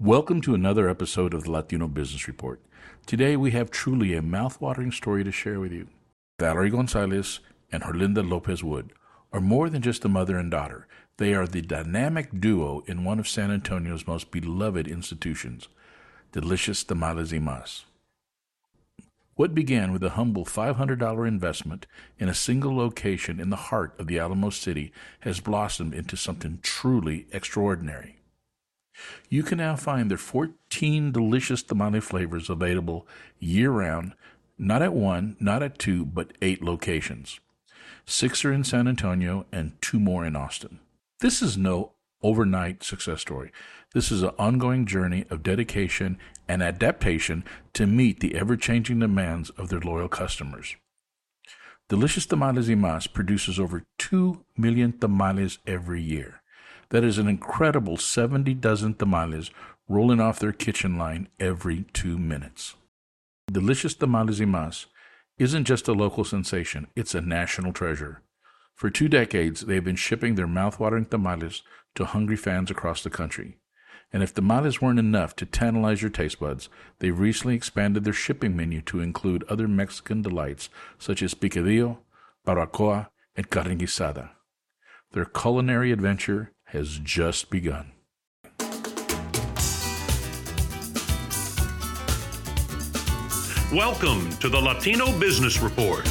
Welcome to another episode of the Latino Business Report. Today we have truly a mouth-watering story to share with you. Valerie Gonzalez and Herlinda Lopez Wood are more than just a mother and daughter. They are the dynamic duo in one of San Antonio's most beloved institutions, Delicious Tamales y Mas. What began with a humble $500 investment in a single location in the heart of the Alamo City has blossomed into something truly extraordinary. You can now find their 14 delicious tamale flavors available year round, not at one, not at two, but eight locations. Six are in San Antonio and two more in Austin. This is no overnight success story. This is an ongoing journey of dedication and adaptation to meet the ever changing demands of their loyal customers. Delicious Tamales y Mas produces over 2 million tamales every year. That is an incredible 70 dozen tamales rolling off their kitchen line every two minutes. Delicious Tamales y Mas isn't just a local sensation, it's a national treasure. For two decades, they've been shipping their mouthwatering tamales to hungry fans across the country. And if tamales weren't enough to tantalize your taste buds, they've recently expanded their shipping menu to include other Mexican delights such as picadillo, barbacoa, and carne guisada. Their culinary adventure has just begun. Welcome to the Latino Business Report.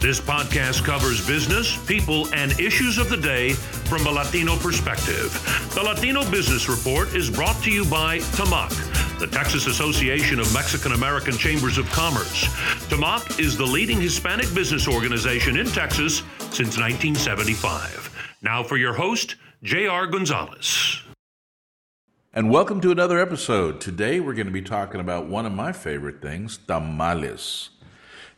This podcast covers business, people, and issues of the day from a Latino perspective. The Latino Business Report is brought to you by TAMAC, the Texas Association of Mexican American Chambers of Commerce. TAMAC is the leading Hispanic business organization in Texas since 1975. Now for your host, J.R. Gonzalez. And welcome to another episode. Today we're going to be talking about one of my favorite things, tamales.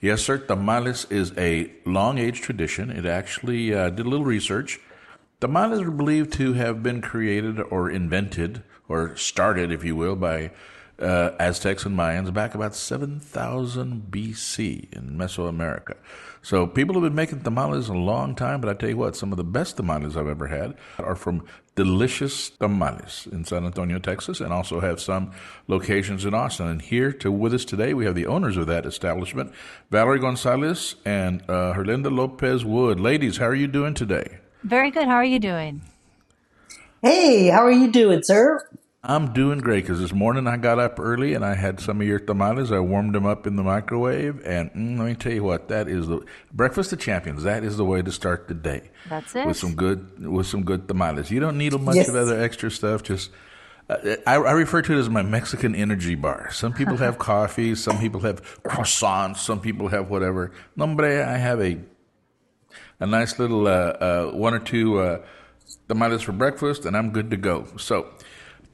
Yes, sir, tamales is a long age tradition. It actually uh, did a little research. Tamales are believed to have been created or invented or started, if you will, by uh, Aztecs and Mayans back about 7000 BC in Mesoamerica. So people have been making tamales a long time, but I tell you what, some of the best tamales I've ever had are from Delicious Tamales in San Antonio, Texas, and also have some locations in Austin. And here to with us today, we have the owners of that establishment, Valerie Gonzalez and uh, Herlinda Lopez Wood. Ladies, how are you doing today? Very good. How are you doing? Hey, how are you doing, sir? I'm doing great because this morning I got up early and I had some of your tamales. I warmed them up in the microwave, and mm, let me tell you what, that is the breakfast of champions. That is the way to start the day. That's it. With some good with some good tamales. You don't need a bunch Yes. of other extra stuff. Just uh, I, I refer to it as my Mexican energy bar. Some people have coffee, some people have croissants, some people have whatever. Nombre, I have a a nice little uh, uh, one or two uh, tamales for breakfast, and I'm good to go. So,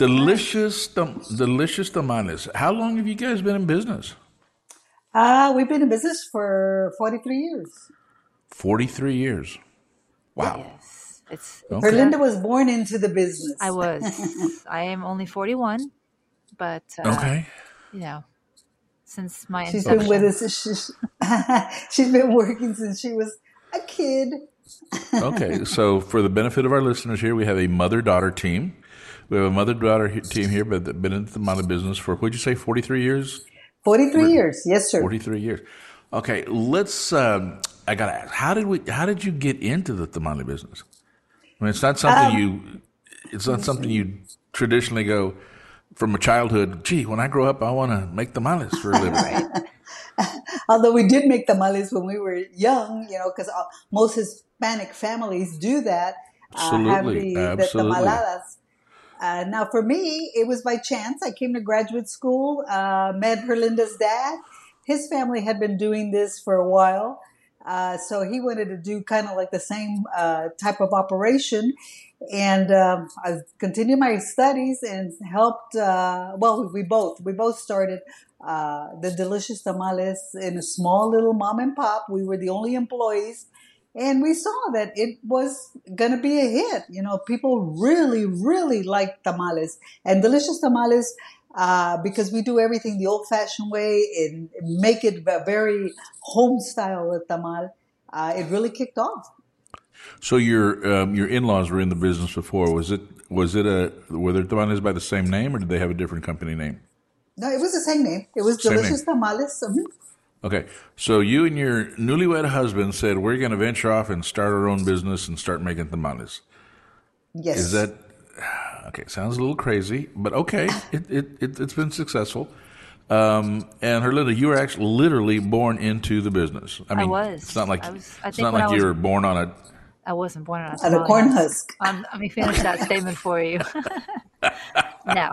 delicious, tam- delicious tamales. How long have you guys been in business? Uh, we've been in business for 43 years. Forty-three years. Wow. Yes. It's Okay. Herlinda was born into the business. I was. I am only 41, but uh, Okay. you know, since my She's inception. been with us. She's, she's been working since she was a kid. Okay. So, for the benefit of our listeners here, we have a mother-daughter team. We have a mother-daughter team here, but been in the tamale business for what'd you say, forty-three years? 43 years. Yes, sir. 43 years. Okay, let's. Um, I gotta ask, how did we? How did you get into the tamale business? I mean, it's not something Um, you. It's not something you traditionally go from a childhood. Gee, when I grow up, I want to make tamales for a living. Although we did make tamales when we were young, you know, because most Hispanic families do that. Absolutely, Uh, have the, absolutely. the tamaladas. Uh, now, for me, it was by chance. I came to graduate school, uh, met Herlinda's dad. His family had been doing this for a while. Uh, so he wanted to do kind of like the same uh, type of operation. And um, I continued my studies and helped. Uh, well, we both we both started uh, the delicious tamales in a small little mom and pop. We were the only employees, and we saw that it was going to be a hit. You know, people really, really like tamales and delicious tamales uh, because we do everything the old-fashioned way and make it a very home style tamal. Uh, it really kicked off. So your um, your in laws were in the business before. Was it was it a were their tamales by the same name or did they have a different company name? No, it was the same name. It was Same Delicious name. Tamales. Mhm. Okay, so you and your newlywed husband said we're going to venture off and start our own business and start making tamales. Yes. Is that okay? Sounds a little crazy, but okay, it, it, it it's been successful. Um, and Herlinda, you were actually literally born into the business. I mean, was. It's not like I was- I it's not like I was- you were born on a. I wasn't born on a, On a corn husk. Um, let me finish that statement for you. no,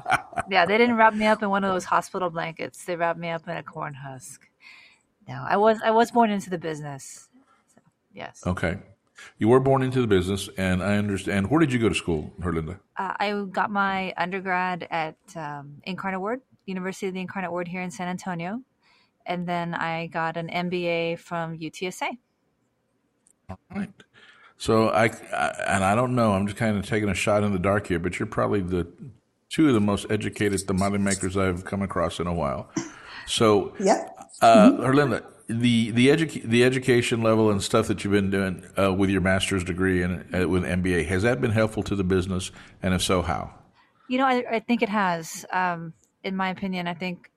yeah, they didn't wrap me up in one of those hospital blankets. They wrapped me up in a corn husk. No, I was I was born into the business. So, yes, Okay, you were born into the business, and I understand. Where did you go to school, Herlinda? uh, I got my undergrad at um, Incarnate Word University of the Incarnate Word here in San Antonio, and then I got an MBA from UTSA. Right. So I, I and I don't know. I'm just kind of taking a shot in the dark here, but you're probably the two of the most educated tamale makers I've come across in a while. So, Yep. Uh, Herlinda, the the edu- the education level and stuff that you've been doing uh, with your master's degree and uh, with MBA has that been helpful to the business? And if so, how? You know, I, I think it has. Um, in my opinion, I think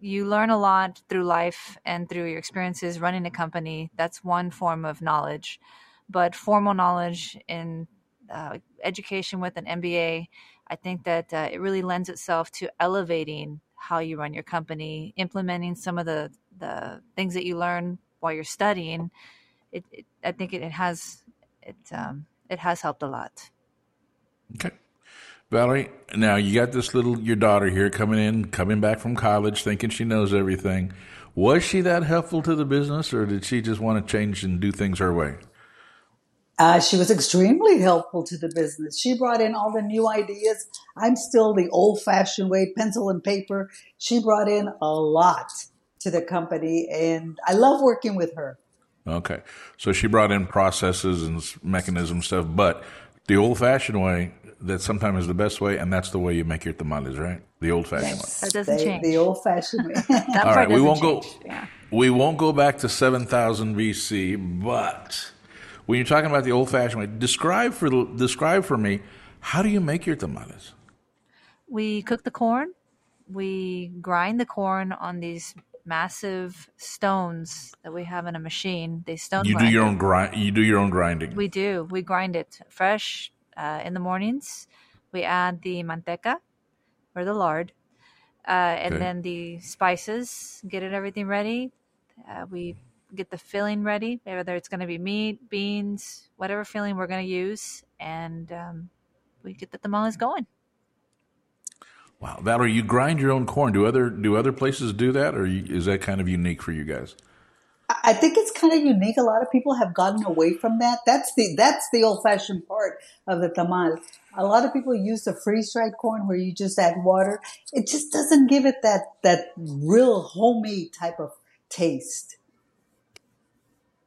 you learn a lot through life and through your experiences running a company. That's one form of knowledge. But formal knowledge in uh, education with an MBA, I think that uh, it really lends itself to elevating how you run your company, implementing some of the, the things that you learn while you're studying. It, it I think it, it has it um, it has helped a lot. Okay. Valerie, now you got this little your daughter here coming in, coming back from college, thinking she knows everything. Was she that helpful to the business, or did she just want to change and do things her way? Uh, she was extremely helpful to the business. She brought in all the new ideas. I'm still the old fashioned way, pencil and paper. She brought in a lot to the company, and I love working with her. Okay, so she brought in processes and s- mechanism stuff, but the old-fashioned way that sometimes is the best way, and that's the way you make your tamales, right? The old-fashioned way. That doesn't the, change. The old fashioned way. That All part right, we doesn't won't go. Yeah. We won't go back to seven thousand BC, but when you're talking about the old-fashioned way, describe for describe for me how do you make your tamales? We cook the corn. We grind the corn on these massive stones that we have in a machine. They stone You do your own grind. You do your own grinding. We do. We grind it fresh uh, in the mornings. We add the manteca or the lard, uh, and Okay. then the spices. Get it everything ready. Uh, we get the filling ready, whether it's going to be meat, beans, whatever filling we're going to use, and um, we get the tamales going. Wow, Valerie, you grind your own corn. Do other do other places do that, or is that kind of unique for you guys? I think it's kind of unique. A lot of people have gotten away from that. That's the that's the old fashioned part of the tamal. A lot of people use the freeze dried corn where you just add water. It just doesn't give it that that real homemade type of taste.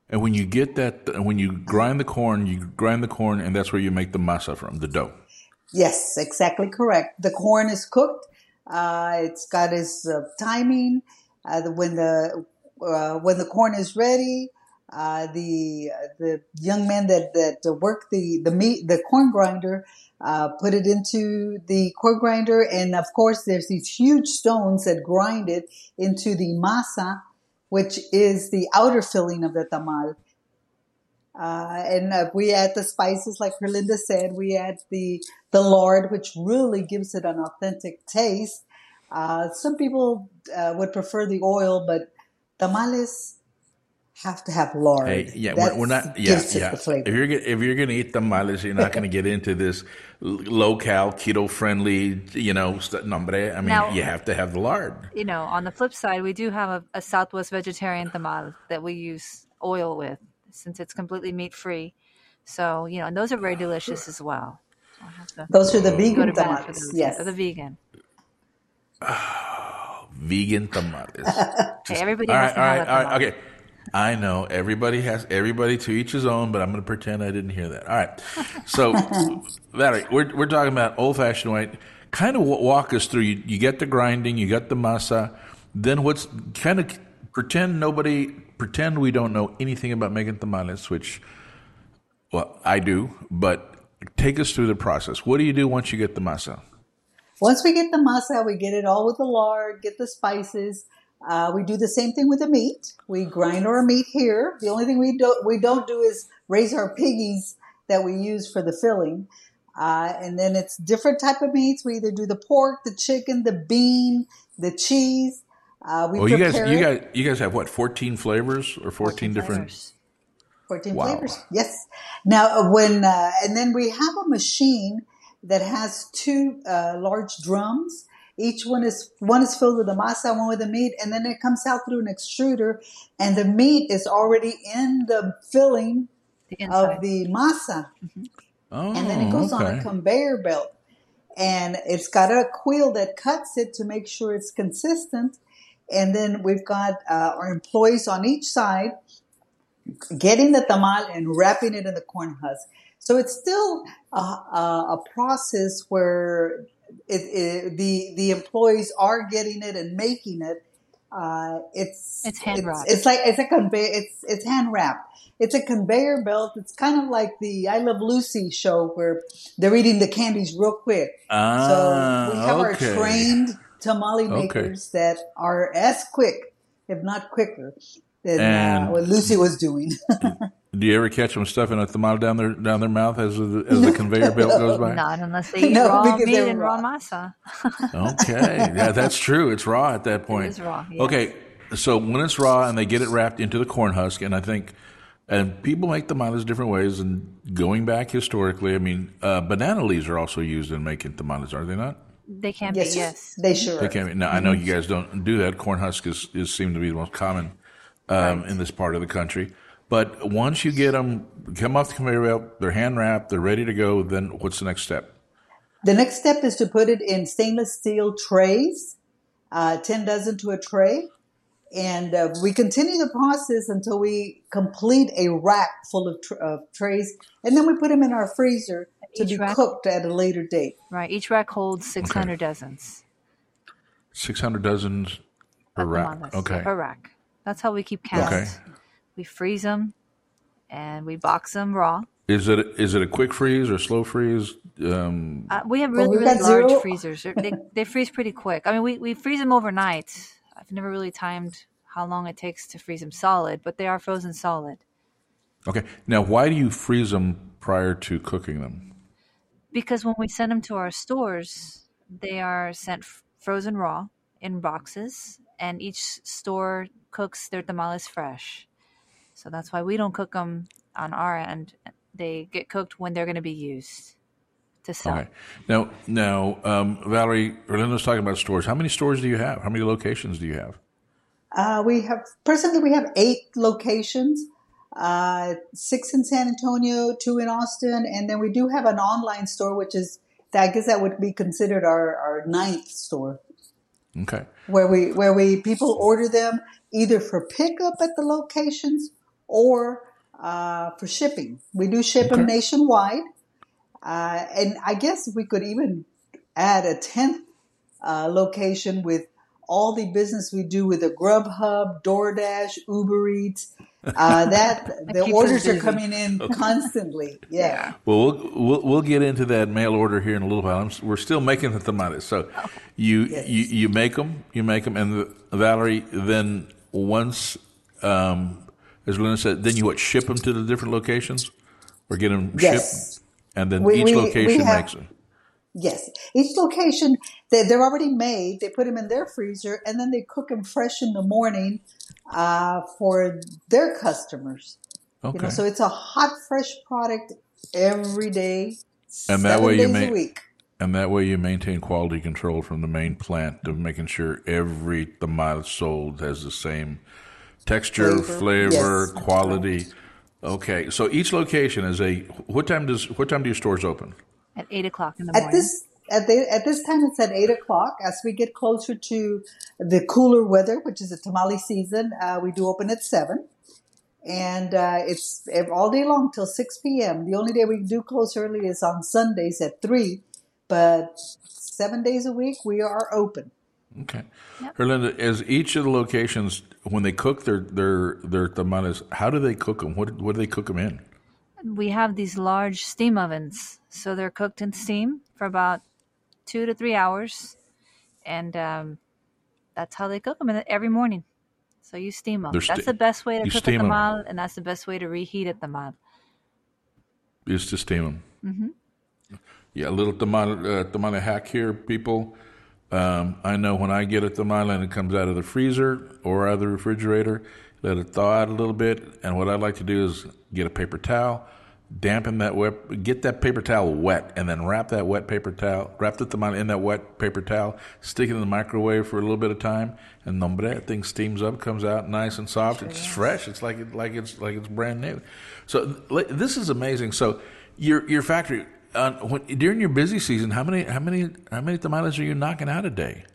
And when you get that, when you grind the corn, you grind the corn, and that's where you make the masa from, the dough. Yes, exactly correct. The corn is cooked. Uh, it's got its uh, timing. Uh, when the uh, when the corn is ready, uh, the the young man that that worked the the meat the corn grinder uh, put it into the corn grinder, and of course there's these huge stones that grind it into the masa, which is the outer filling of the tamal. Uh, and uh, we add the spices, like Herlinda said. We add the the lard, which really gives it an authentic taste. Uh, some people uh, would prefer the oil, but tamales have to have lard. Hey, yeah, That we're, we're not. Yeah, gives it yeah. the flavor. If you're if you're gonna eat tamales, you're not gonna get into this low cal, keto friendly, you know, nombre. I mean, Now- you have to have the lard. you know, on the flip side, we do have a, a Southwest vegetarian tamal that we use oil with since it's completely meat free. So, you know, and those are very delicious as well. So I'll have to Those are the vegan to bat for tamales. those. Yes. The vegan. Vegan tamales. Hey, everybody all has right, to all have right, a all right. Okay. I know everybody has everybody to each his own, but I'm going to pretend I didn't hear that. All right. So, Valerie, we're we're talking about old fashioned white. Kind of walk us through. You, you get the grinding, you got the masa. Then what's kind of pretend nobody pretend we don't know anything about making tamales. Which Well, I do, but take us through the process. What do you do once you get the masa? Once we get the masa, we get it all with the lard, get the spices. Uh, we do the same thing with the meat. We grind our meat here. The only thing we don't we don't do is raise our piggies that we use for the filling. Uh, and then it's different type of meats. We either do the pork, the chicken, the bean, the cheese. Uh, we well, you guys, prepare you guys, you guys have what? Fourteen flavors or fourteen, different? Flavors. 14 Wow. flavors. Yes. Now, uh, when, uh, and then we have a machine that has two uh, large drums. Each one is, one is filled with the masa, one with the meat, and then it comes out through an extruder, and the meat is already in the filling The of the masa. Oh, And then it goes on a conveyor belt. And it's got a quill that cuts it to make sure it's consistent. And then we've got uh, our employees on each side getting the tamal and wrapping it in the corn husk. So it's still a, a, a process where it, it, the the employees are getting it and making it. Uh, it's It's hand wrapped. It's, like it's a conveyor. It's it's hand wrapped. It's a conveyor belt. It's kind of like the I Love Lucy show where they're eating the candies real quick. Ah, So we have our okay. trained tamale Okay. makers that are as quick, if not quicker, than And- uh, what Lucy was doing. Do you ever catch them stuffing a tamale down their down their mouth as the, as the conveyor belt goes by? Not unless they eat No, raw because meat they're and raw raw. masa. Okay, yeah, that's true. It's raw at that point. It is raw, yes. Okay, so when it's raw and they get it wrapped into the corn husk, and I think, and people make tamales different ways. And going back historically, I mean, uh, banana leaves are also used in making tamales, are they not? They can yes, be, yes. they sure. They are. be. Now I know you guys don't do that. Corn husk is, is seem to be the most common um, in this part of the country. But once you get them come off the conveyor belt, they're hand wrapped, they're ready to go. Then what's the next step? The next step is to put it in stainless steel trays, uh, 10 dozen to a tray. And uh, we continue the process until we complete a rack full of, tr- of trays. And then we put them in our freezer to Each be rack- cooked at a later date. Right. Each rack holds 600 dozens. Six hundred dozens per rack. Okay. Per rack. That's how we keep count. Okay. We freeze them and we box them raw. Is it is it a quick freeze or slow freeze? Um, Uh, we have really, we've really large zero- freezers. They're- They, they freeze pretty quick. I mean, we, we freeze them overnight. I've never really timed how long it takes to freeze them solid, but they are frozen solid. okay. Now, why do you freeze them prior to cooking them? Because when we send them to our stores, they are sent f- frozen raw in boxes, and each store cooks their tamales fresh. So that's why we don't cook them on our end. They get cooked when they're going to be used to sell. Okay. Now, now, um, Valerie, Orlando's talking about stores. How many stores do you have? How many locations do you have? Uh, we have presently we have eight locations, uh, six in San Antonio, two in Austin, and then we do have an online store, which is I guess that would be considered our, our ninth store, Okay. where we where we people order them either for pickup at the locations or uh, for shipping. We do ship them nationwide, uh, and I guess we could even add a tenth uh, location with all the business we do with the Grubhub, DoorDash, Uber Eats. Uh, that the orders are coming in constantly. Yeah. Well, we'll we'll, we'll get into that mail order here in a little while. I'm, we're still making the tamales, so you Yes. you you make them, you make them, and the, Valerie then once, um, as Linda said, then you what ship them to the different locations, or get them Yes. shipped, and then We- each we- we location have- makes them. Yes. Each location, they, they're already made. They put them in their freezer and then they cook them fresh in the morning uh, for their customers. You Okay. know, so it's a hot, fresh product every day, And that seven way you days may- a week. And that way you maintain quality control from the main plant of making sure every tomato sold has the same texture, Flavor. flavor, Yes. quality. Okay, so each location is a what time does what time do your stores open? At 8 o'clock in the morning. At this at the at this time, it's at eight o'clock. As we get closer to the cooler weather, which is the tamale season, uh, we do open at seven, and uh, it's all day long till six p.m. The only day we do close early is on Sundays at three, but seven days a week we are open. Okay, Herlinda, as each of the locations when they cook their their their tamales, how do they cook them? What what do they cook them in? we have these large steam ovens, so they're cooked in steam for about two to three hours, and um, that's how they cook them every morning. So you steam them. They're that's sta- the best way to cook a tamal, and that's the best way to reheat a tamal. Is to steam them. Mm-hmm. Yeah, a little tamale, uh, tamale hack here, people. Um, I know when I get a tamale and it comes out of the freezer or out of the refrigerator, let it thaw out a little bit. And what I like to do is get a paper towel, dampen that wet, get that paper towel wet, and then wrap that wet paper towel, wrap the tamale in that wet paper towel, stick it in the microwave for a little bit of time, and nombre, that thing steams up, comes out nice and soft. It's fresh. It's like it, like it's like it's brand new. So this is amazing. So your your factory. Uh, when, during your busy season, how many how many how many tamales are you knocking out a day?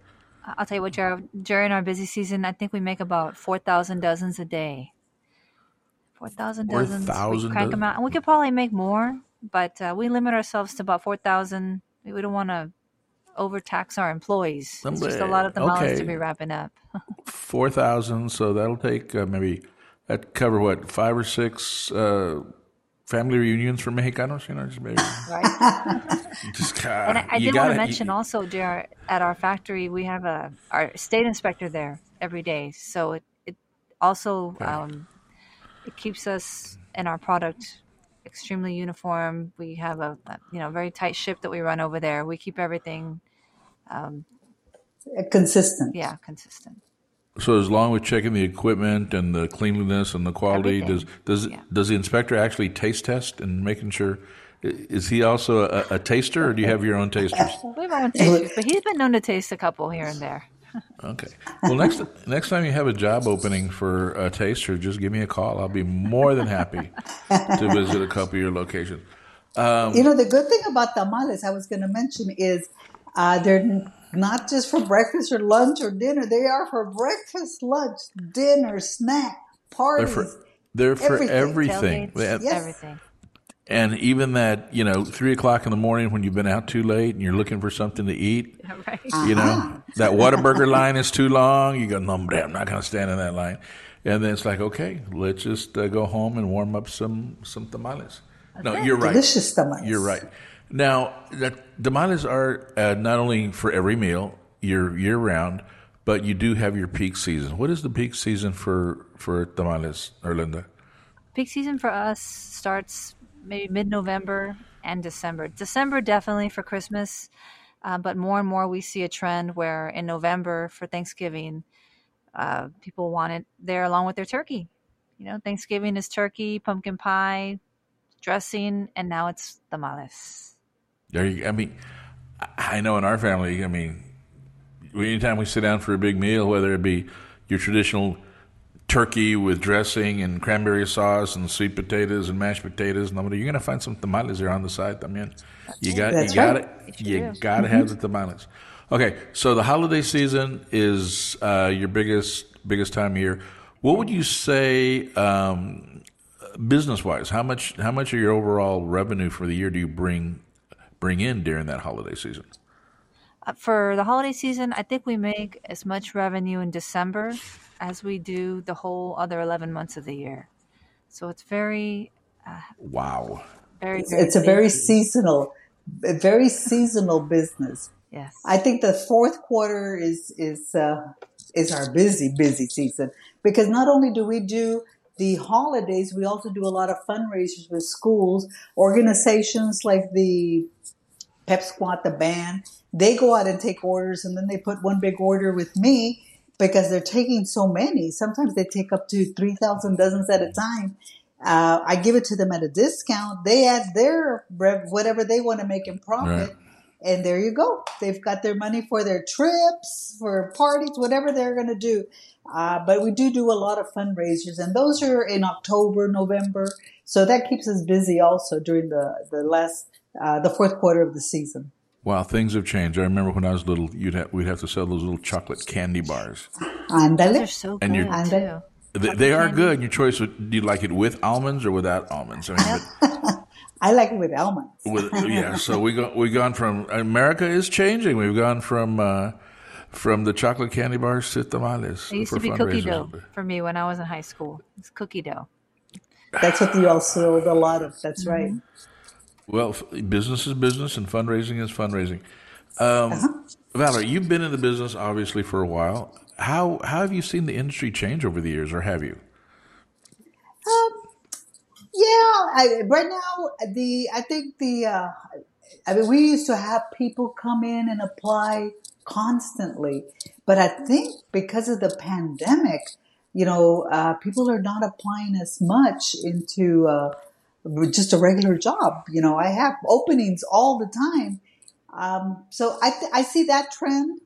I'll tell you what, JR, during our busy season, I think we make about 4,000 dozens a day. 4,000 dozens. 4,000 We crank them out. And we could probably make more, but uh, we limit ourselves to about 4,000. We we don't want to overtax our employees. It's just a lot of the Okay. to be wrapping up. Four thousand. So that'll take uh, maybe that cover what five or six uh, family reunions for Mexicanos. You know, just maybe Right. just And I, I you did want to mention also, JR, at our factory, we have a our state inspector there every day. So it, it also um, it keeps us and our product extremely uniform. We have a, a you know very tight ship that we run over there. We keep everything um, Consistent. yeah consistent. So as long as checking the equipment and the cleanliness and the quality, does Everything. does Yeah. does the inspector actually taste test and making sure? Is he also a, a taster, or do you have your own tasters? We have our own tasters, but he's been known to taste a couple here and there. Okay. Well, next next time you have a job opening for a taster, just give me a call. I'll be more than happy to visit a couple of your locations. You know, the good thing about tamales, I was going to mention, is uh, they're not just for breakfast or lunch or dinner. They are for breakfast, lunch, dinner, snack, They're parties. for they're for Everything. everything. Tailgates, Yes. everything. And even that, you know, three o'clock in the morning when you've been out too late and you're looking for something to eat, Right. you know, that Whataburger line is too long. You go, no, I'm not going to stand in that line. And then it's like, okay, let's just uh, go home and warm up some some tamales. No, you're right. Delicious tamales. You're right. Now, the tamales are uh, not only for every meal year year round, but you do have your peak season. What is the peak season for for tamales, Herlinda? Peak season for us starts maybe mid November and December. December definitely for Christmas, uh, but more and more we see a trend where in November for Thanksgiving, uh, people want it there along with their turkey. You know, Thanksgiving is turkey, pumpkin pie, dressing, and now it's tamales. There you, I mean, I I know in our family, I mean, anytime we sit down for a big meal, whether it be your traditional turkey with dressing and cranberry sauce and sweet potatoes and mashed potatoes, and all that, you're gonna find some tamales there on the side. I mean, you got That's you got it. You do. got to have the tamales. Okay, so the holiday season is uh, your biggest biggest time of year. What would you say? Um, business wise, how much how much of your overall revenue for the year do you bring bring in during that holiday season? Uh, for the holiday season, I think we make as much revenue in December as we do the whole other 11 months of the year. So it's very, Wow. very, It's, very it's a very seasonal, very seasonal business. Yes. I think the fourth quarter is is uh, is our busy busy season because not only do we do the holidays, we also do a lot of fundraisers with schools, organizations like the Pep Squad, the band. They go out and take orders, and then they put one big order with me because they're taking so many. Sometimes they take up to three thousand dozens at a time. Uh, I give it to them at a discount. They add their rev- whatever they want to make in profit. Right. And there you go. They've got their money for their trips, for parties, whatever they're going to do. Uh, but we do do a lot of fundraisers, and those are in October, November. So that keeps us busy also during the the last uh, the fourth quarter of the season. Wow, things have changed. I remember when I was little, you'd have, we'd have to sell those little chocolate candy bars. Those Andale. are so And good you're- And. They, they are good. Your choice. would- Do you like it with almonds or without almonds? I mean, but I like it with almonds. with, yeah. So we go we gone from America is changing. We've gone from uh, from the chocolate candy bars to tamales. It used to be cookie dough for me when I was in high school. It's cookie dough. That's what you all sold a lot of. That's Mm-hmm. right. Well, business is business, and fundraising is fundraising. Um, Valerie, you've been in the business obviously for a while. How how have you seen the industry change over the years, or have you? Yeah, I, right now the I think the uh, I mean we used to have people come in and apply constantly, but I think because of the pandemic, you know, uh, people are not applying as much into uh, just a regular job. You know, I have openings all the time, um, so I th- I see that trend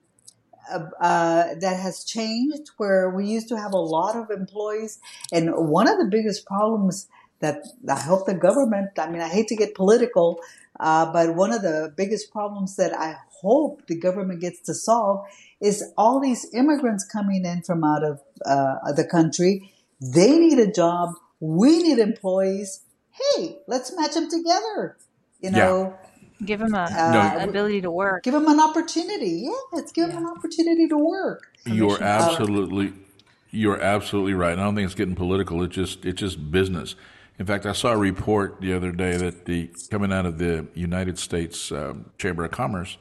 uh, uh, that has changed where we used to have a lot of employees. And one of the biggest problems that I hope the government, I mean, I hate to get political, uh, but one of the biggest problems that I hope the government gets to solve is all these immigrants coming in from out of uh, the country. They need a job. We need employees. Hey, let's match them together. You Yeah. know, Give them a Uh, ability to work. give them an opportunity. Yeah, let's give them an opportunity to work. You're Commission power. absolutely, you're absolutely right. And I don't think it's getting political. It's just, it's just business. In fact, I saw a report the other day that the coming out of the United States um, Chamber of Commerce,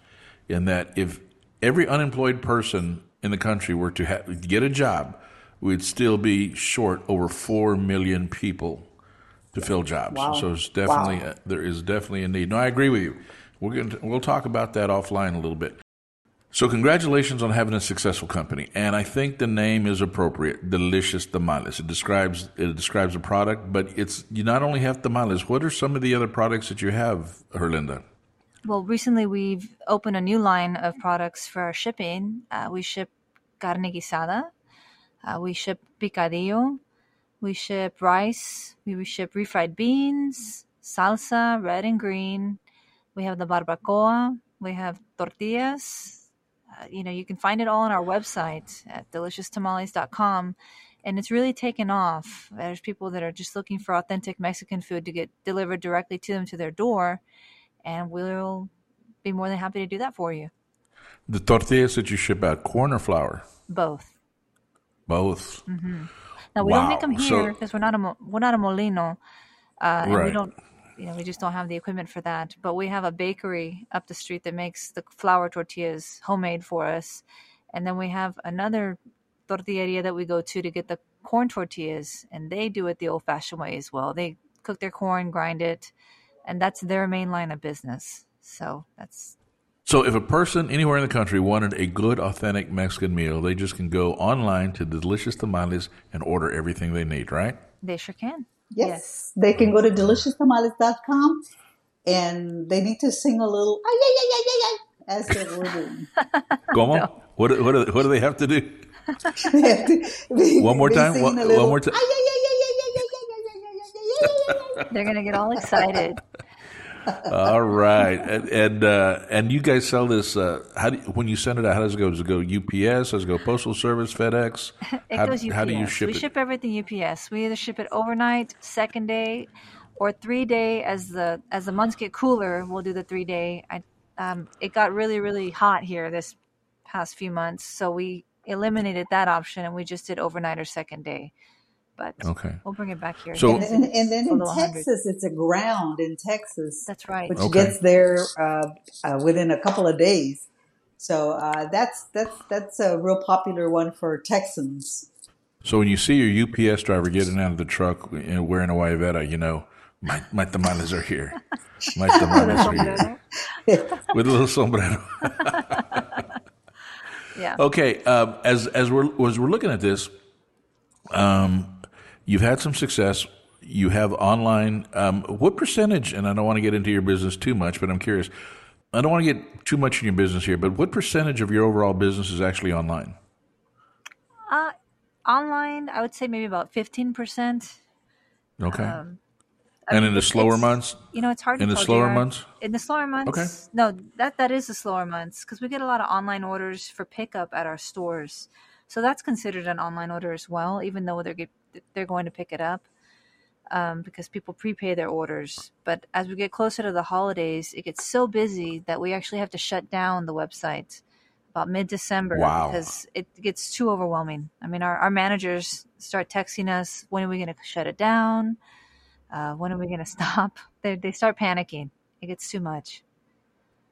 in that if every unemployed person in the country were to ha- get a job, we'd still be short over four million people to fill jobs. Wow. So it's definitely Wow. uh, there is definitely a need. No, I agree with you. We're going to, we'll talk about that offline a little bit. So congratulations on having a successful company, and I think the name is appropriate. Delicious tamales. It describes it describes a product, but it's you not only have tamales. What are some of the other products that you have, Herlinda? Well, recently we've opened a new line of products for our shipping. Uh, we ship carne guisada, uh, we ship picadillo, we ship rice, we ship refried beans, salsa, red and green. We have the barbacoa, we have tortillas. Uh, you know, you can find it all on our website at delicious-tamales.com. And it's really taken off. There's people that are just looking for authentic Mexican food to get delivered directly to them to their door and we'll be more than happy to do that for you. The tortillas that you ship out, corn or flour? Both. Both. Now we don't make them here because we're not a we're not a molino, uh, and we don't you know we just don't have the equipment for that. But we have a bakery up the street that makes the flour tortillas homemade for us, and then we have another tortilleria that we go to to get the corn tortillas, and they do it the old-fashioned way as well. They cook their corn, grind it, and that's their main line of business. So that's so, if a person anywhere in the country wanted a good, authentic Mexican meal, they just can go online to Delicious Tamales and order everything they need, right? They sure can. Yes. yes. They can go to deliciousTamales.com and they need to sing a little ay, ay, ay, ay, ay, as they're ordering. Como? No. What, what, do, what do they have to do? one more time? One more time? They're going to get all excited. All right, and and, uh, and you guys sell this. Uh, how do when you send it out? How does it go? Does it go UPS? Does it go Postal Service, FedEx? It how, goes UPS. how do you ship we it? ship everything UPS. We either ship it overnight, second day, or three day. As the as the months get cooler, we'll do the three day. I um, it got really really hot here this past few months, so we eliminated that option and we just did overnight or second day. But Okay. we'll bring it back here. So- And, and, and then in Below 100. Texas, it's a ground in Texas, That's right. which Okay. gets there uh, uh, within a couple of days. So uh, that's that's that's a real popular one for Texans. So when you see your UPS driver getting out of the truck and wearing a Guayabera, you know my my tamales are here. My tamales are here with a little sombrero. yeah. Okay, um, as as we're as we're looking at this, um, you've had some success. You have online. Um, what percentage? And I don't want to get into your business too much, but I'm curious. I don't want to get too much in your business here, but what percentage of your overall business is actually online? Uh, online, I would say maybe about fifteen percent. Okay, Um, and in the slower months, You know, it's hard in the slower JR. months. In the slower months, okay. no, that that is the slower months because we get a lot of online orders for pickup at our stores, so that's considered an online order as well, even though they're get, they're going to pick it up um, because people prepay their orders. But as we get closer to the holidays, it gets so busy that we actually have to shut down the website about mid December Wow. because it gets too overwhelming. I mean, our, our managers start texting us, when are we going to shut it down? Uh, when are we going to stop? They they start panicking. It gets too much.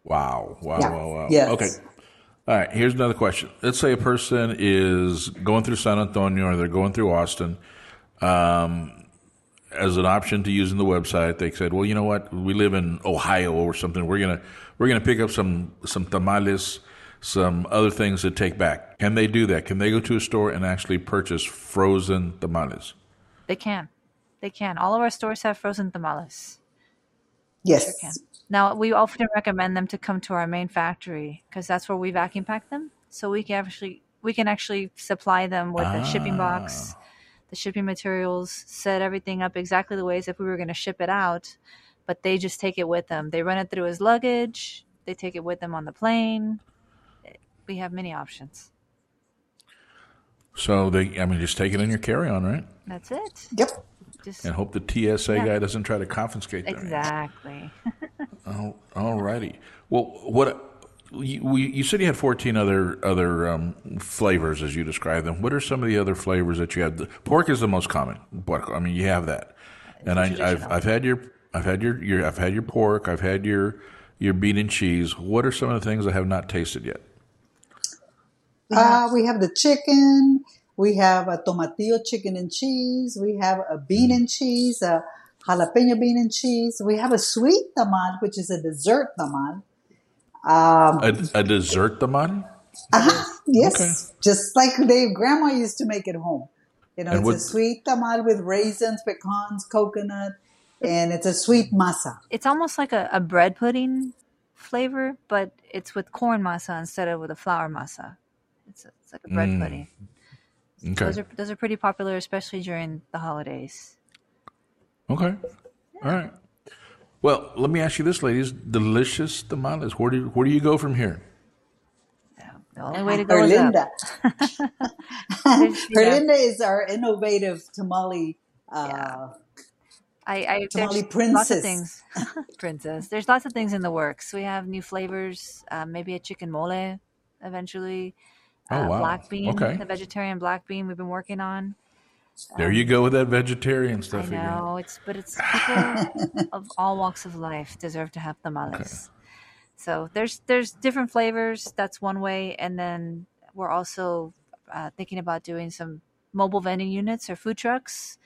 Wow! Wow! Yeah. Wow! Wow! Yes. Okay. All right. Here's another question. Let's say a person is going through San Antonio or they're going through Austin. Um, as an option to using the website, they said, "Well, you know what? We live in Ohio or something. We're gonna we're gonna pick up some some tamales, some other things to take back. Can they do that? Can they go to a store and actually purchase frozen tamales? They can. They can. All of our stores have frozen tamales. Yes. Sure can. Now, we often recommend them to come to our main factory because that's where we vacuum pack them. So we can actually we can actually supply them with the shipping ah. box, the shipping materials, set everything up exactly the way as if we were going to ship it out. But they just take it with them. They run it through as luggage. They take it with them on the plane. We have many options. So they, I mean, just take it in your carry-on, right? That's it. Yep. Just And hope the TSA Yeah. guy doesn't try to confiscate that. exactly. Oh, all righty. Well, what you, we, you said you had fourteen other other um, flavors as you described them. What are some of the other flavors that you have? The, pork is the most common. Pork. I mean, you have that, and I, I've. I've had your I've had your, your I've had your pork. I've had your your bean and cheese. What are some of the things I have not tasted yet? Uh, we have the chicken. We have a tomatillo chicken and cheese. We have a bean and cheese, a jalapeno bean and cheese. We have a sweet tamal, which is a dessert tamal. Um, A, a dessert tamal. uh-huh, yes, Okay. just like they grandma used to make at home. You know, And it's what- a sweet tamal with raisins, pecans, coconut, and it's a sweet masa. it's almost like a, a bread pudding flavor, but it's with corn masa instead of with a flour masa. It's, a, it's like a bread Mm. pudding. Okay. Those are those are pretty popular, especially during the holidays. Okay. All right. Well, let me ask you this, ladies: delicious tamales. Where do where do you go from here? The only way to go is up. Herlinda. There's, you know, Herlinda is our innovative tamale. Uh, I, I Tamale there's lots of princess. things, princess. There's lots of things in the works. We have new flavors, uh, maybe a chicken mole eventually. Oh, uh, wow. Black bean, Okay. the vegetarian black bean we've been working on. There you go with that vegetarian I stuff again. know it's, but it's people of all walks of life deserve to have tamales. So there's there's different flavors. That's one way, and then we're also uh, thinking about doing some mobile vending units or food trucks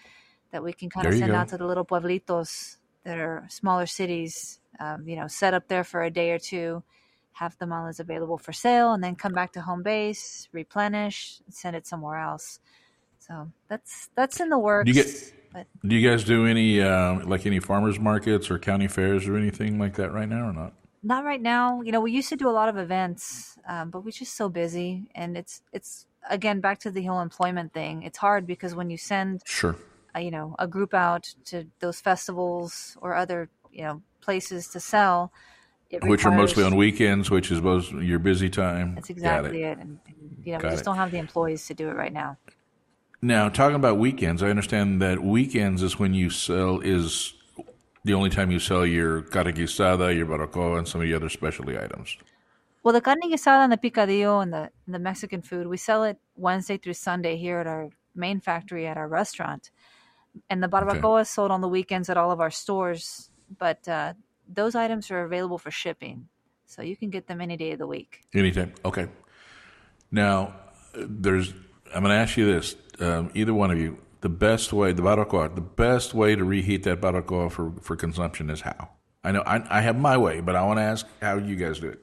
that we can kind There of send out to the little pueblitos that are smaller cities. Um, you know, set up there for a day or two, have tamales available for sale, and then come back to home base, replenish, send it somewhere else. So that's that's in the works. Do you get? but Do you guys do any uh, like any farmers markets or county fairs or anything like that right now or not? not right now you know we used to do a lot of events um, but we're just so busy and it's it's again back to the whole employment thing it's hard because when you send Sure. uh, you know a group out to those festivals or other you know places to sell it Which are mostly on weekends, which is most your busy time. that's exactly it. it. and and, you know Got we just it. don't have the employees to do it right now Now, talking about weekends, I understand that weekends is when you sell is the only time you sell your carne guisada, your barbacoa, and some of the other specialty items. Well, the carne guisada and the picadillo and the and the Mexican food, we sell it Wednesday through Sunday here at our main factory at our restaurant, and the barbacoa is sold on the weekends at all of our stores. But uh, those items are available for shipping, so you can get them any day of the week. Anytime. Okay. Now, there's. I'm going to ask you this. Um, either one of you, the best way, the barbacoa, the best way to reheat that barbacoa for, for consumption is how? I know I, I have my way, but I want to ask how you guys do it.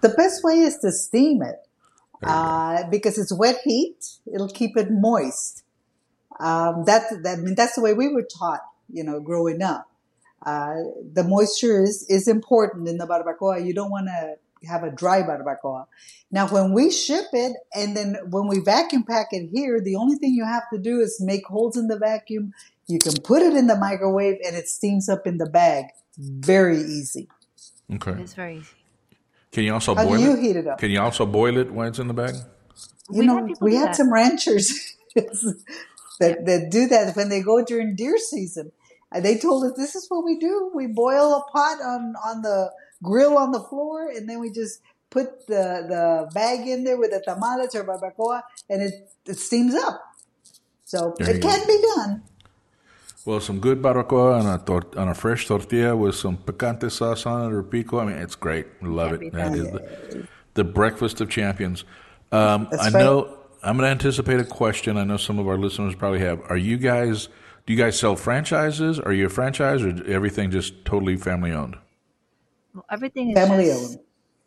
The best way is to steam it There you go. uh, because it's wet heat. It'll keep it moist. Um, that, that I mean that's the way we were taught, you know, growing up. Uh, the moisture is is important in the barbacoa. You don't want to have a dry barbacoa. Now, when we ship it and then when we vacuum pack it here, the only thing you have to do is make holes in the vacuum. You can put it in the microwave and it steams up in the bag. Very easy. Okay. It's very easy. Can you also How do boil you it? heat it up? Can you also boil it when it's in the bag? you We've know, had we had that. some ranchers that, that do that when they go during deer season. And they told us this is what we do. We boil a pot on, on the grill on the floor and then we just put the, the bag in there with the tamales or barbacoa and it, it steams up. So There it go. can be done. Well, some good barbacoa on a tor- on a fresh tortilla with some picante sauce on it or pico. I mean, it's great. Love it. That is the, the breakfast of champions. Um, I right. know. I'm going to anticipate a question. I know some of our listeners probably have. Are you guys? Do you guys sell franchises? Are you a franchise, or everything just totally family owned? Well, everything is family owned.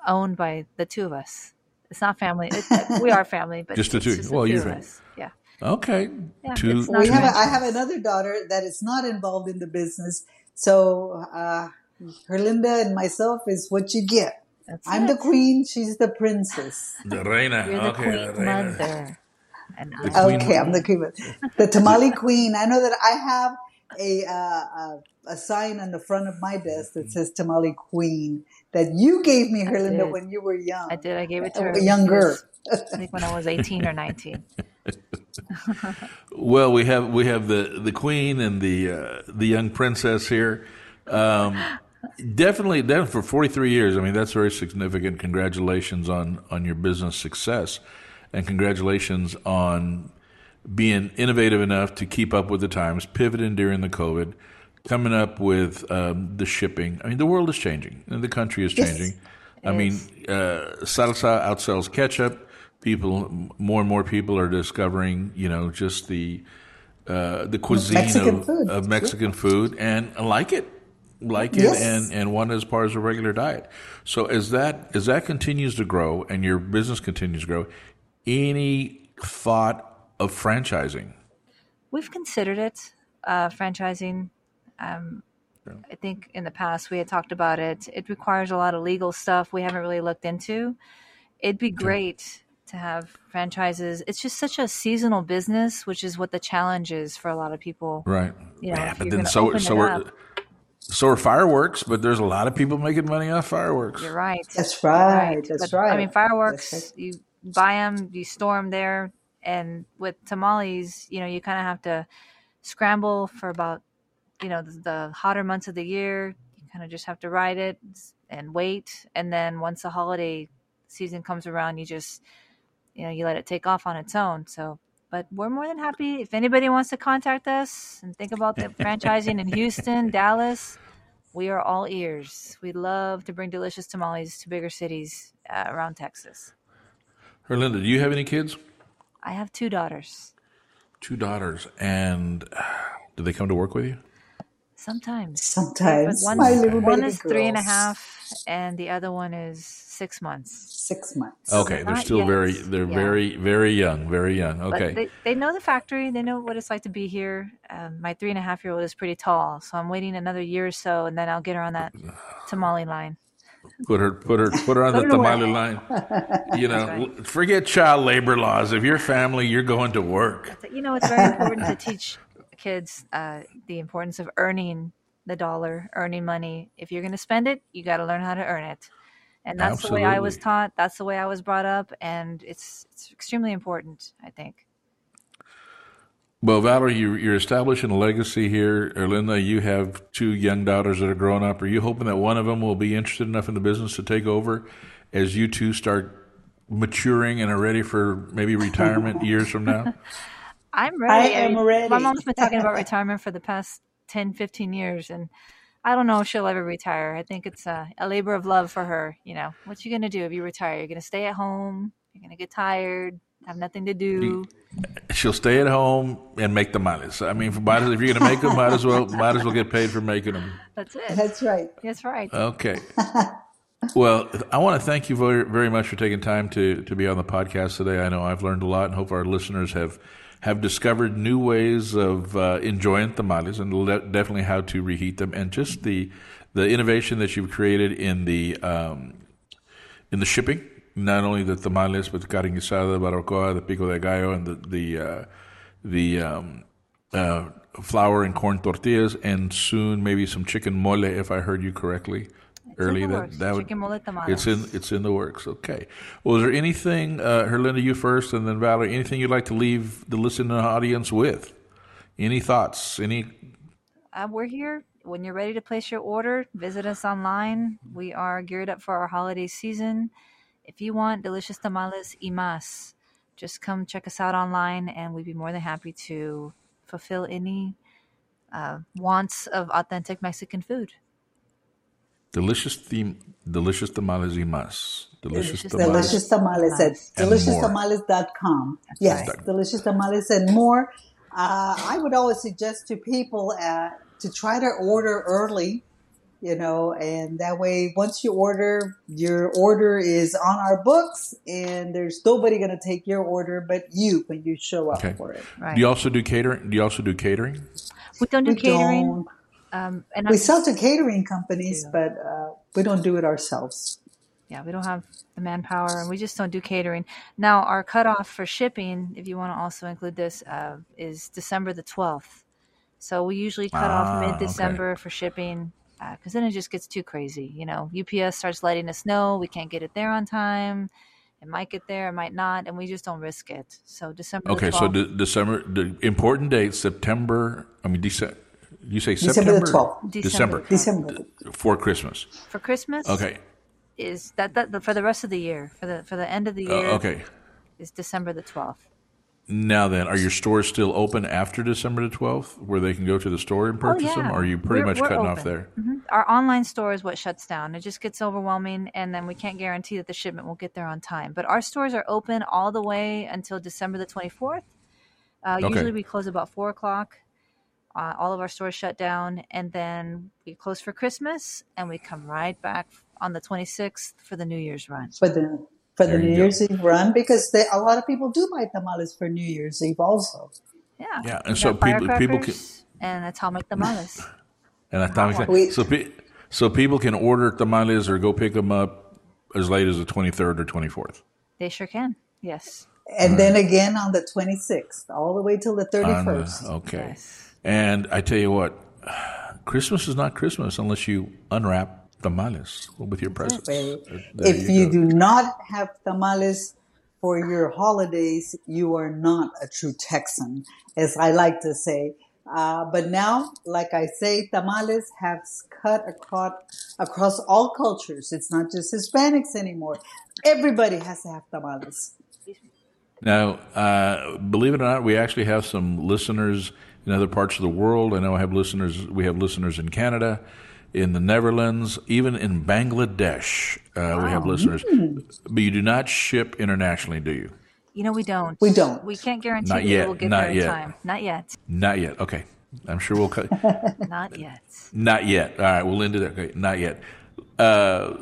owned by the two of us. It's not family. It, we are family, but Just the two. Just Well, you're two of fam- us. Yeah. Okay. Yeah, Two. it's we have. A, I have another daughter that is not involved in the business. So uh, Herlinda and myself is what you get. That's I'm it. the queen. She's the princess. the reina. You're the okay, queen the reina. mother. And The queen Okay, I'm the queen. The tamale queen. I know that I have a, uh, a a sign on the front of my desk that says tamale queen that you gave me, Herlinda, when you were young. I did. I gave it to Uh, her. when she younger. I think when I was 18 or 19. Well, we have we have the the queen and the uh, the young princess here. Um, definitely, definitely for forty three years. I mean, that's very significant. Congratulations on on your business success, and congratulations on being innovative enough to keep up with the times, pivoting during the COVID, coming up with um, the shipping. I mean, the world is changing and the country is Yes. changing. I mean, uh, salsa outsells ketchup. People, more and more people are discovering, you know, just the uh, the cuisine Mexican of, of Mexican food and like it, like it, Yes. and and want it as part of a regular diet. So as that as that continues to grow and your business continues to grow, any thought of franchising? We've considered it, uh, franchising. Um, I think in the past we had talked about it. It requires a lot of legal stuff we haven't really looked into. It'd be great to have franchises. It's just such a seasonal business, which is what the challenge is for a lot of people. Right. You know, Yeah, but then so so it are up- so are fireworks, but there's a lot of people making money off fireworks. You're right. That's You're right. That's But, right. I mean, fireworks. That's You buy them, you store them there, and with tamales, you know, you kind of have to scramble for about, you know, the, the hotter months of the year. You kind of just have to ride it and wait, and then once the holiday season comes around, you just, you know, you let it take off on its own. So. But we're more than happy if anybody wants to contact us and think about the franchising in Houston, Dallas. We are all ears. We love to bring delicious tamales to bigger cities uh, around Texas. Herlinda, do you have any kids? I have two daughters. Two daughters, and uh, do they come to work with you? Sometimes. Sometimes. But My one's, little one is three and girls. half, and the other one is six months. Six months. Okay, they're they're not still yet. very they're Yeah. very very young, very young. But Okay. they, they know the factory. They know what it's like to be here. Um, my three and a half year old is pretty tall, so I'm waiting another year or so, and then I'll get her on that tamale line. Put her put her put her on the Put her to tamale line. You know, That's forget child labor laws. If you're family, you're going to work. You know, it's very important to teach kids uh, the importance of earning the dollar, earning money. If you're going to spend it, you got to learn how to earn it. And that's the way I was taught. That's the way I was brought up, and it's it's extremely important. I think. Well, Valerie, you, you're establishing a legacy here. Herlinda, you have two young daughters that are growing up. Are you hoping that one of them will be interested enough in the business to take over as you two start maturing and are ready for maybe retirement years from now? I'm ready. I am mean, ready. My mom's been talking about retirement for the past 10, 15 years, and I don't know if she'll ever retire. I think it's a, a labor of love for her. You know, what you gonna do if you retire? You're gonna stay at home. You're gonna get tired. Have nothing to do. She'll stay at home and make the tamales. I mean, might as, if you're going to make them, might as well might as well get paid for making them. That's it. That's right. That's right. Okay. Well, I want to thank you very, very much for taking time to, to be on the podcast today. I know I've learned a lot and hope our listeners have, have discovered new ways of uh, enjoying tamales and le- definitely how to reheat them and just the the innovation that you've created in the um, in the shipping, not only the tamales but the carne guisada, the barbacoa, the pico de gallo, and the the uh, the um, uh, flour and corn tortillas, and soon maybe some chicken mole, if I heard you correctly early. That works. that would Chicken mole tamales. it's in it's in the works. Okay. Well, is there anything, uh, Herlinda, you first, and then Valerie, anything you'd like to leave the listening audience with? Any thoughts? Any? Uh, we're here. When you're ready to place your order, visit us online. We are geared up for our holiday season. If you want delicious tamales y más, just come check us out online, and we'd be more than happy to fulfill any uh, wants of authentic Mexican food. Delicious theme, delicious tamales y más. Delicious, Delicious tamales. Delicious tamales at And delicioustamales.com. Yes, right. delicious tamales and more. Uh, I would always suggest to people uh, to try to order early, you know, and that way, once you order, your order is on our books, and there's nobody going to take your order but you when you show up Okay. for it. Right. Do you also do catering? Do you also do catering? we don't do We catering. don't. Um, and We I'm- sell to catering companies, Yeah. but uh, we don't do it ourselves. yeah, we don't have the manpower and we just don't do catering. Now, our cutoff for shipping, if you want to also include this, uh, is December the 12th. So we usually cut Ah, off mid December for shipping because then it just gets too crazy. You know, UPS starts letting us know we can't get it there on time. It might get there, it might not, and we just don't risk it. So December. the Okay, so 12th, de- December, the important date, September. I mean, December. You say December the September? 12th. December. December. for Christmas. for Christmas. Okay. Is that, that for the rest of the year? For the for the end of the Uh, year. okay. Is December the 12th. Now then, are your stores still open after December the twelfth, where they can go to the store and purchase them? Oh, yeah. Or are you pretty We're- much we're cutting off open. there? Mhm. Our online store is what shuts down. It just gets overwhelming, and then we can't guarantee that the shipment will get there on time. But our stores are open all the way until December the 24th. Uh, Okay. Usually we close about 4 o'clock. Uh, all of our stores shut down, and then we close for Christmas, and we come right back on the 26th for the New Year's run. for the for the There you New go. Year's Eve run because they, a lot of people do buy tamales for New Year's Eve also. Yeah. Yeah, and We so people- people can- firecrackers and atomic tamales. And I thought We- so. Pe- so people can order tamales or go pick them up as late as the twenty third or twenty fourth. they sure can. Yes. And then again on the 26th, all the way till the 31st. Okay. Yes. And I tell you what, Christmas is not Christmas unless you unwrap tamales with your presents. Well, Uh, if you go. do not have tamales for your holidays, you are not a true Texan, as I like to say. Uh, but now, like I say, tamales have cut across, across all cultures. It's not just Hispanics anymore. Everybody has to have tamales. Now, uh, believe it or not, we actually have some listeners in other parts of the world. I know I have listeners. We have listeners in Canada, in the Netherlands, even in Bangladesh. Uh, We have listeners, but you do not ship internationally, do you? You know we don't. We don't. We can't guarantee Not yet, we'll get not there in yet. time. Not yet. Not yet. Okay, I'm sure we'll cut. Not yet. not yet. All right, we'll end it. Okay, not yet. Uh,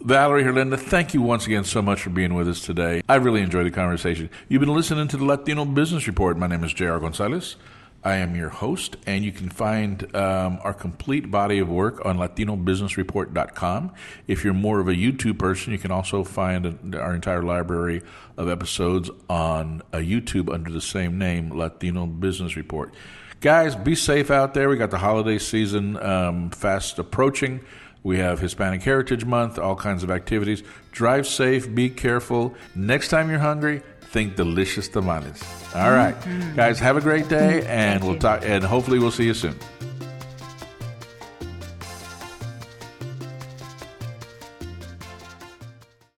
Valerie Herlinda, thank you once again so much for being with us today. I really enjoyed the conversation. You've been listening to the Latino Business Report. My name is J.R. Gonzalez. I am your host, and you can find um, our complete body of work on LatinoBusinessReport.com. If you're more of a YouTube person, you can also find our entire library of episodes on uh, YouTube under the same name, Latino Business Report. Guys, be safe out there. We got the holiday season um, fast approaching. We have Hispanic Heritage Month, all kinds of activities. Drive safe, be careful. Next time you're hungry, think delicious tamales. All right, mm-hmm. guys, have a great day, and we'll you. talk. And hopefully, we'll see you soon.